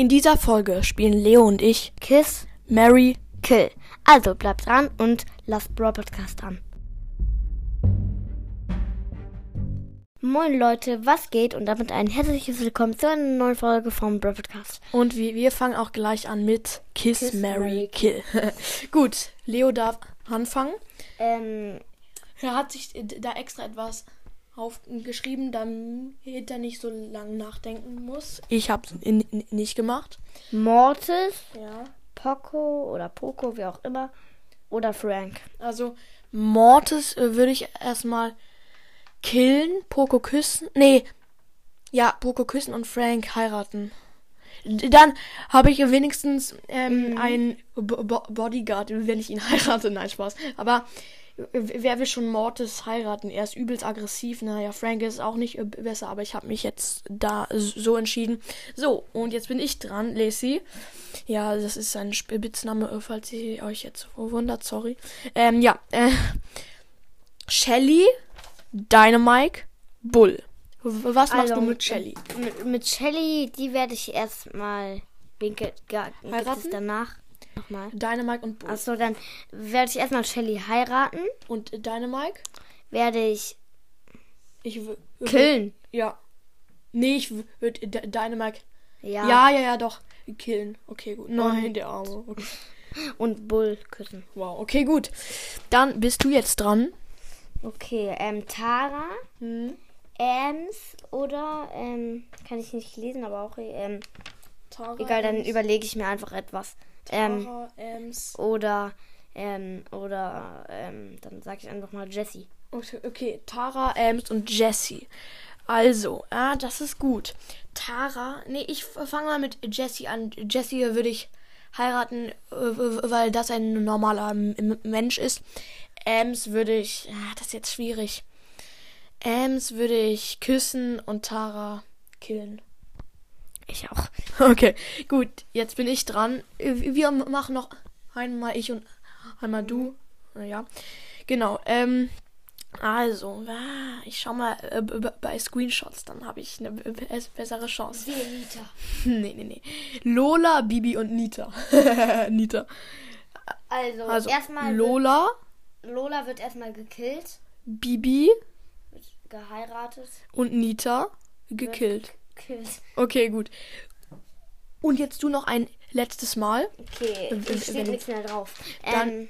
In dieser Folge spielen Leo und ich Kiss, Mary. Kill. Also bleibt dran und lasst Brawl Podcast an. Moin Leute, was geht? Und damit ein herzliches Willkommen zu einer neuen Folge vom Brawl Podcast. Und wir, wir fangen auch gleich an mit Kiss, Kiss, Mary, Mary, Kill. Gut, Leo darf anfangen. Ähm, Er hat sich da extra etwas aufgeschrieben, damit er nicht so lange nachdenken muss. Ich habe es nicht gemacht. Mortis, Ja. Poco oder Poco, wie auch immer. Oder Frank. Also Mortis äh, würde ich erstmal killen, Poco küssen. Nee, ja, Poco küssen und Frank heiraten. Dann habe ich wenigstens ähm, einen Bo Bo Bodyguard, wenn ich ihn heirate. Nein, Spaß. Aber wer will schon Mortis heiraten? Er ist übelst aggressiv. Naja, Frank ist auch nicht äh, besser, aber ich habe mich jetzt da so entschieden. So, und jetzt bin ich dran, Lacey. Ja, das ist ein Spitzname, äh, falls ihr euch jetzt wundert, sorry. Ähm, ja, äh, Shelly, Dynamite, Bull. Was machst Also, du mit Shelly? Mit, mit Shelly, die werde ich erstmal Winkel Heiraten? danach. Nochmal. Dynamite und Bull. Achso, dann werde ich erstmal Shelly heiraten. Und Dynamite? Werde ich Ich killen. Ja. Nee, ich würde Dynamite. Ja. Ja, ja, ja, doch. Killen. Okay, gut. Nein, der Arme. Okay. Und Bull küssen. Wow, okay, gut. Dann bist du jetzt dran. Okay, ähm, Tara, Hm. Ems oder, ähm, kann ich nicht lesen, aber auch, ähm, Tara, egal, dann überlege ich mir einfach etwas. Ähm, oder, ähm, oder, ähm, dann sage ich einfach mal Jessie. Okay, okay, Tara, Ems und Jessie. Also, ah, das ist gut. Tara, nee, ich fange mal mit Jessie an. Jessie würde ich heiraten, weil das ein normaler Mensch ist. Ems würde ich, ah, das ist jetzt schwierig. Ems würde ich küssen und Tara killen. Ich auch. Okay, gut, jetzt bin ich dran. Wir machen noch einmal ich und einmal du. Ja, genau. Ähm, also, ich schau mal äh, bei Screenshots, dann habe ich eine bessere Chance. nee, nee, nee. Lola, Bibi und Nita. Nita. Also, Also, erstmal, Lola, wird, Lola wird erstmal gekillt, Bibi wird geheiratet, und Nita gekillt. Gekillt. Okay, gut. Und jetzt du noch ein letztes Mal. Okay, Wenn- es steht nichts mehr drauf. Dann ähm,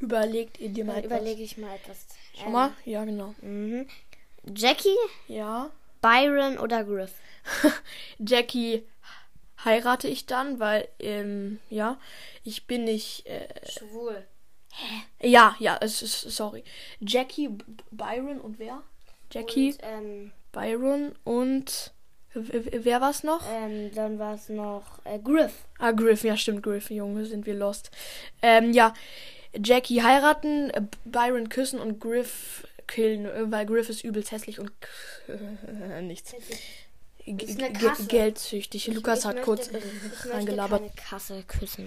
Überlegt ihr dir mal etwas. überlege ich mal etwas. Schau mal. Ja, genau. Mhm. Jackie, Ja. Byron oder Griff? Jackie heirate ich dann, weil, ähm, ja, ich bin nicht, äh, Schwul. ja, ja, es ist, sorry. Jackie, Byron und wer? Jackie, Und, ähm, Byron und, wer war's noch? ähm, dann war es noch äh, Griff. Ah, Griff, ja, stimmt, Griff, Junge, sind wir lost. Ähm, ja, Jackie heiraten, äh, Byron küssen und Griff killen, äh, weil Griff ist übelst hässlich und nichts. G Geldsüchtig. Lukas ich hat möchte- kurz reingelabert.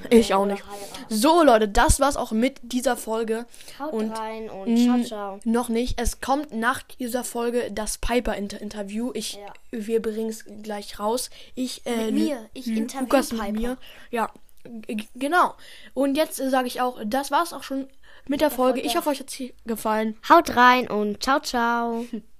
Ich auch nicht. So, Leute, das war's auch mit dieser Folge. Haut Und rein und ciao, ciao. Noch nicht. Es kommt nach dieser Folge das Piper-Interview. Ich, Ja. wir bringen es gleich raus. Ich, äh, Mit mir. Ich interview Lukas mit Piper. mir. Ja, genau. Und jetzt äh, sage ich auch, das war's auch schon mit der Folge. Ich hoffe, euch hat's gefallen. Haut rein und ciao, ciao.